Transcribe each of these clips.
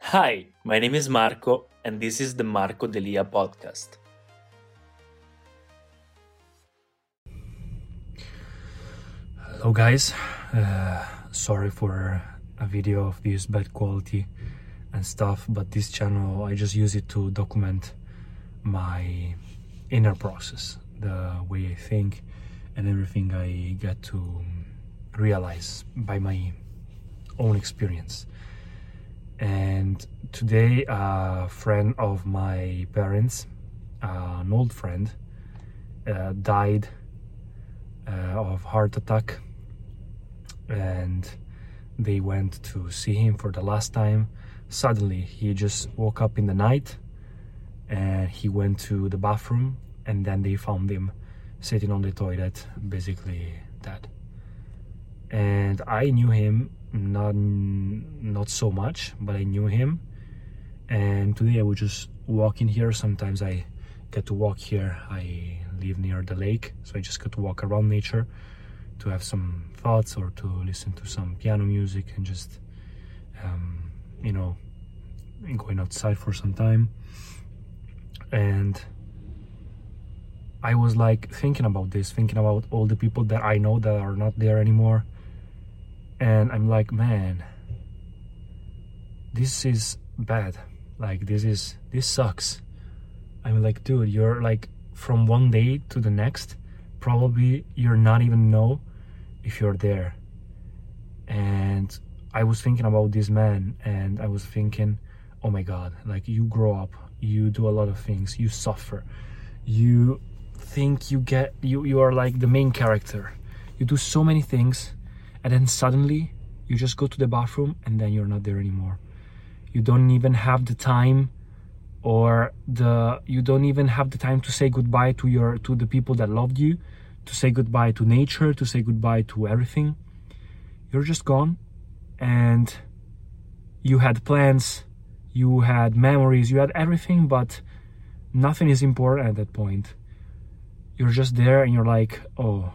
Hi, my name is Marco, and this is the Marco Delia podcast. Hello, guys. Uh, sorry for a video of this bad quality and stuff, but this channel I just use it to document my inner process, the way I think, and everything I get to realize by my own experience. And today, a friend of my parents, uh, an old friend, uh, died uh, of heart attack, and they went to see him for the last time. Suddenly, he just woke up in the night, and he went to the bathroom, and then they found him sitting on the toilet, basically dead. And I knew him not not so much, but I knew him. And today I was just walking here. Sometimes I get to walk here. I live near the lake, so I just get to walk around nature to have some thoughts or to listen to some piano music and just um, you know going outside for some time. And I was like thinking about this, thinking about all the people that I know that are not there anymore and i'm like man this is bad. Like this is this sucks. I'm like dude you're like from one day to the next probably you're not even know if you're there. And i was thinking about this man and i was thinking oh my god like you grow up you do a lot of things you suffer. You think you get you you are like the main character. You do so many things and then suddenly you just go to the bathroom and then you're not there anymore. You don't even have the time or the you don't even have the time to say goodbye to your to the people that loved you to say goodbye to nature to say goodbye to everything. You're just gone. And you had plans you had memories you had everything but nothing is important at that point. You're just there and you're like oh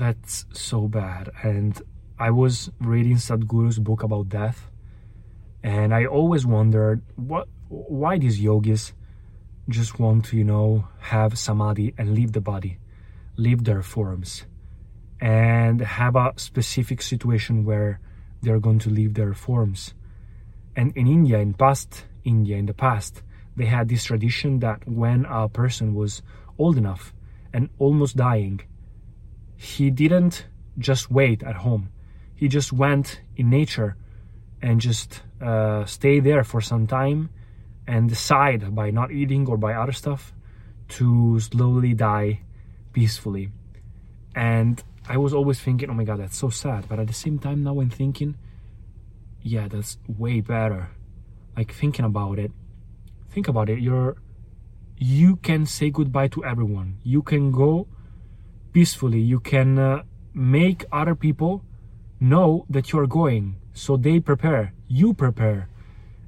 that's so bad. And I was reading Sadhguru's book about death, and I always wondered what why these yogis just want to, you know, have samadhi and leave the body, leave their forms, and have a specific situation where they're going to leave their forms. And in India, in past India, in the past, they had this tradition that when a person was old enough and almost dying, he didn't just wait at home. He just went in nature and just uh, stay there for some time and decide by not eating or by other stuff to slowly die peacefully. And I was always thinking, oh my god, that's so sad. But at the same time, now I'm thinking, yeah, that's way better. Like thinking about it, think about it. You're, you can say goodbye to everyone. You can go peacefully. You can uh, make other people know that you're going. So they prepare. You prepare.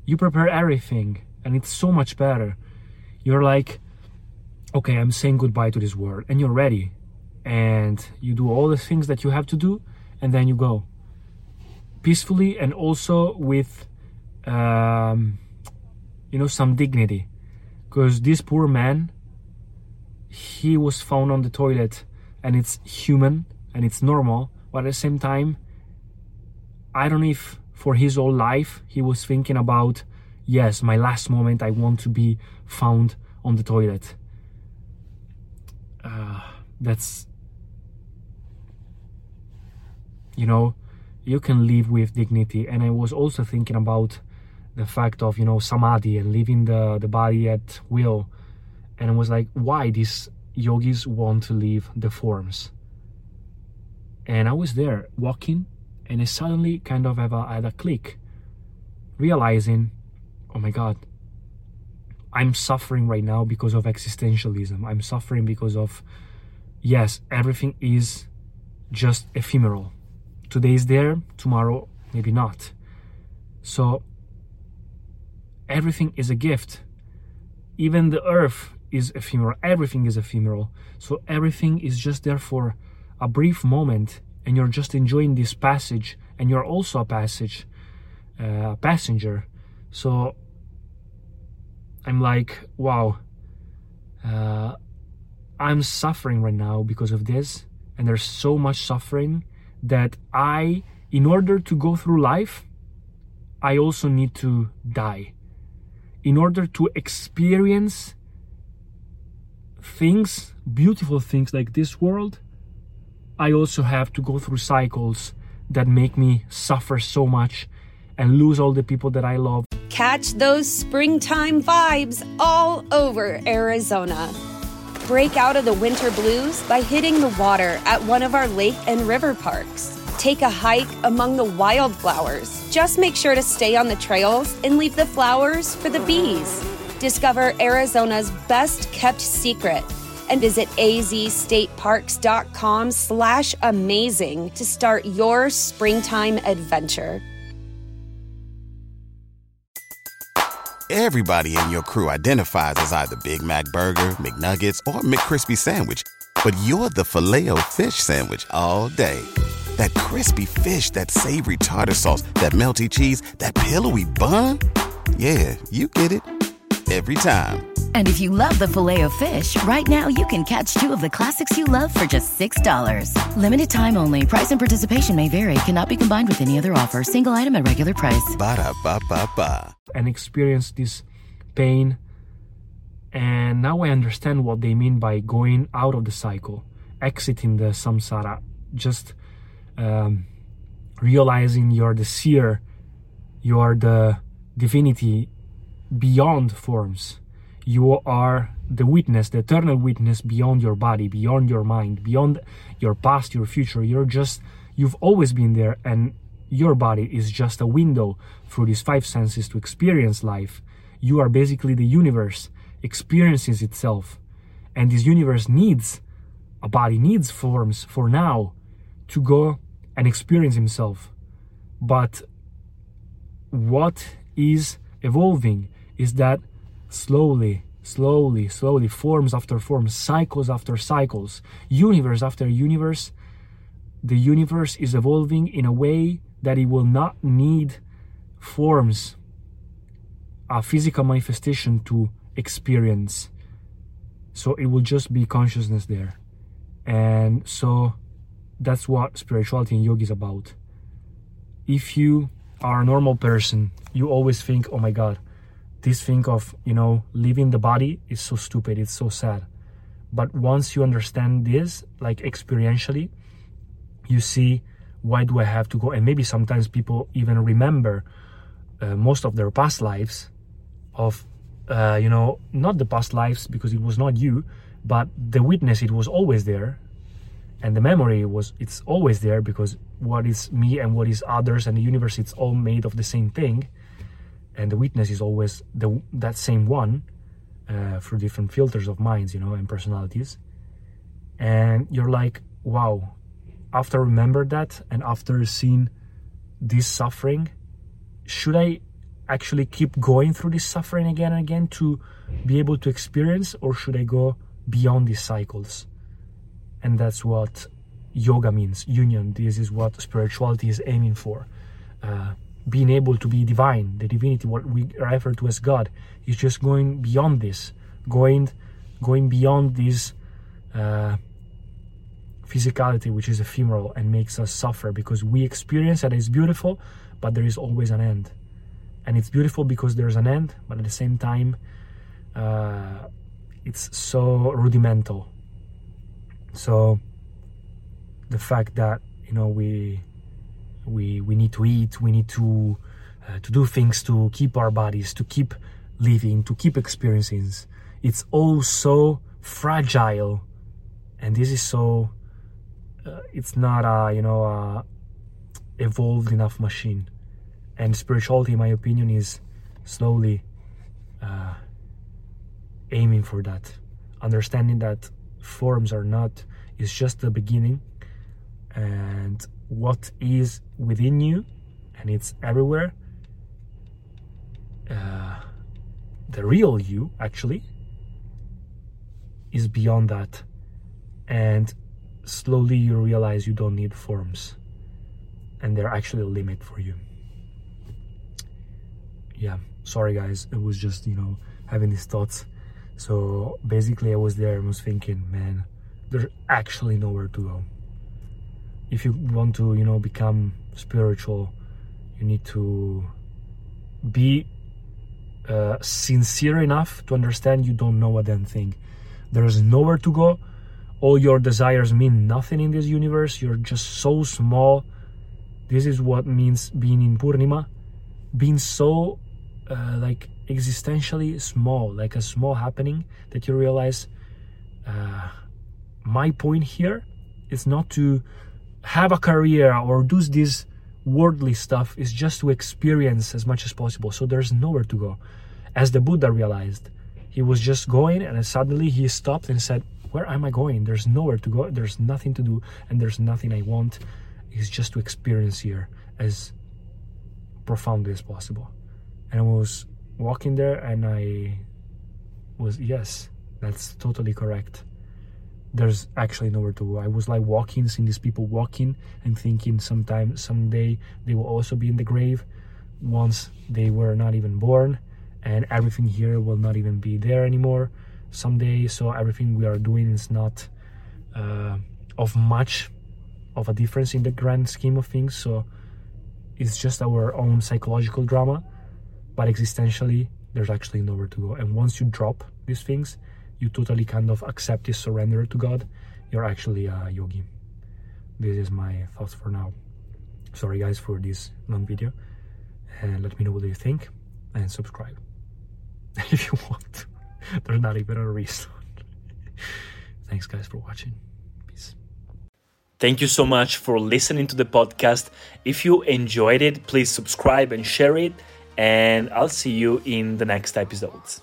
You prepare everything. And it's so much better. You're like, okay, I'm saying goodbye to this world. And you're ready. And you do all the things that you have to do. And then you go peacefully and also with, um, you know, some dignity. Because this poor man, he was found on the toilet and it's human and it's normal but at the same time i don't know if for his whole life he was thinking about yes my last moment i want to be found on the toilet. Uh, that's you know you can live with dignity. And i was also thinking about the fact of you know samadhi and leaving the the body at will. And I was like why this yogis want to leave the forms. And I was there walking and I suddenly kind of have a, had a click, realizing, oh my god, I'm suffering right now because of existentialism. I'm suffering because of, yes, everything is just ephemeral. Today is there, tomorrow maybe not. So everything is a gift. Even the earth is ephemeral, everything is ephemeral. So everything is just there for a brief moment, and you're just enjoying this passage, and you're also a passage, uh, passenger. So I'm like, wow, uh, I'm suffering right now because of this, and there's so much suffering that I, in order to go through life, I also need to die. In order to experience things, beautiful things like this world, I also have to go through cycles that make me suffer so much and lose all the people that I love. Catch those springtime vibes all over Arizona. Break out of the winter blues by hitting the water at one of our lake and river parks. Take a hike among the wildflowers. Just make sure to stay on the trails and leave the flowers for the bees. Discover Arizona's best kept secret and visit azstateparks.com slash amazing to start your springtime adventure. Everybody in your crew identifies as either Big Mac Burger, McNuggets, or McCrispy Sandwich. But you're the filet fish Sandwich all day. That crispy fish, that savory tartar sauce, that melty cheese, that pillowy bun. Yeah, you get it every time. And if you love the Filet-O-Fish, right now you can catch two of the classics you love for just $6. Limited time only. Price and participation may vary. Cannot be combined with any other offer. Single item at regular price. Ba da ba ba ba. And experience this pain. And now I understand what they mean by going out of the cycle, exiting the samsara, just um, realizing you're the seer, you are the divinity beyond forms. You are the witness, the eternal witness beyond your body, beyond your mind, beyond your past, your future. You're just, you've always been there, and your body is just a window through these five senses to experience life. You are basically the universe experiences itself. And this universe needs, a body needs forms for now to go and experience himself. But what is evolving is that slowly, slowly, slowly, forms after forms, cycles after cycles, universe after universe, the universe is evolving in a way that it will not need forms, a physical manifestation to experience. So it will just be consciousness there. And so that's what spirituality and yoga is about. If you are a normal person, you always think, oh my God, this thing of, you know, leaving the body is so stupid, it's so sad. But once you understand this, like experientially, you see why do I have to go? And maybe sometimes people even remember uh, most of their past lives of, uh, you know, not the past lives because it was not you, but the witness, it was always there. And the memory was, it's always there because what is me and what is others and the universe, it's all made of the same thing. And the witness is always the that same one uh, through different filters of minds, you know, and personalities. And you're like, wow, after remember that and after seeing this suffering should i actually keep going through this suffering again and again to be able to experience or should i go beyond these cycles? And that's what yoga means union. This is what spirituality is aiming for. Uh, being able to be divine the divinity what we refer to as god is just going beyond this going going beyond this uh, physicality which is ephemeral and makes us suffer because we experience that it's beautiful but there is always an end. And it's beautiful because there's an end but at the same time uh, it's so rudimental. So the fact that you know we we we need to eat we need to uh, to do things to keep our bodies to keep living to keep experiencing it's all so fragile and this is so uh, it's not a you know a evolved enough machine. And spirituality, in my opinion, is slowly uh, aiming for that. Understanding that forms are not, is just the beginning. And what is within you, and it's everywhere, uh, the real you, actually, is beyond that. And slowly you realize you don't need forms and they're actually a limit for you. Yeah sorry guys. It was just you know having these thoughts. So basically i was there and was thinking man there's actually nowhere to go if you want to you know become spiritual you need to be uh, sincere enough to understand you don't know a damn thing. There's nowhere to go. All your desires mean nothing in this universe. You're just so small. This is what means being in purnima. Being so uh, like existentially small like a small happening that you realize uh, my point here is not to have a career or do this worldly stuff is just to experience as much as possible so there's nowhere to go as the buddha realized he was just going and suddenly he stopped and said where am I going? There's nowhere to go. There's nothing to do, and there's nothing I want. It's just to experience here as profoundly as possible. And I was walking there, and I was yes, that's totally correct. There's actually nowhere to go. I was like walking, seeing these people walking, and thinking sometime, someday they will also be in the grave. Once they were not even born, and everything here will not even be there anymore someday so everything we are doing is not uh, of much of a difference in the grand scheme of things so it's just our own psychological drama but existentially there's actually nowhere to go and once you drop these things you totally kind of accept this surrender to god you're actually a yogi this is my thoughts for now sorry guys for this long video and let me know what you think and subscribe if you want There's not even a reason. Thanks, guys, for watching. Peace. Thank you so much for listening to the podcast. If you enjoyed it, please subscribe and share it. And I'll see you in the next episodes.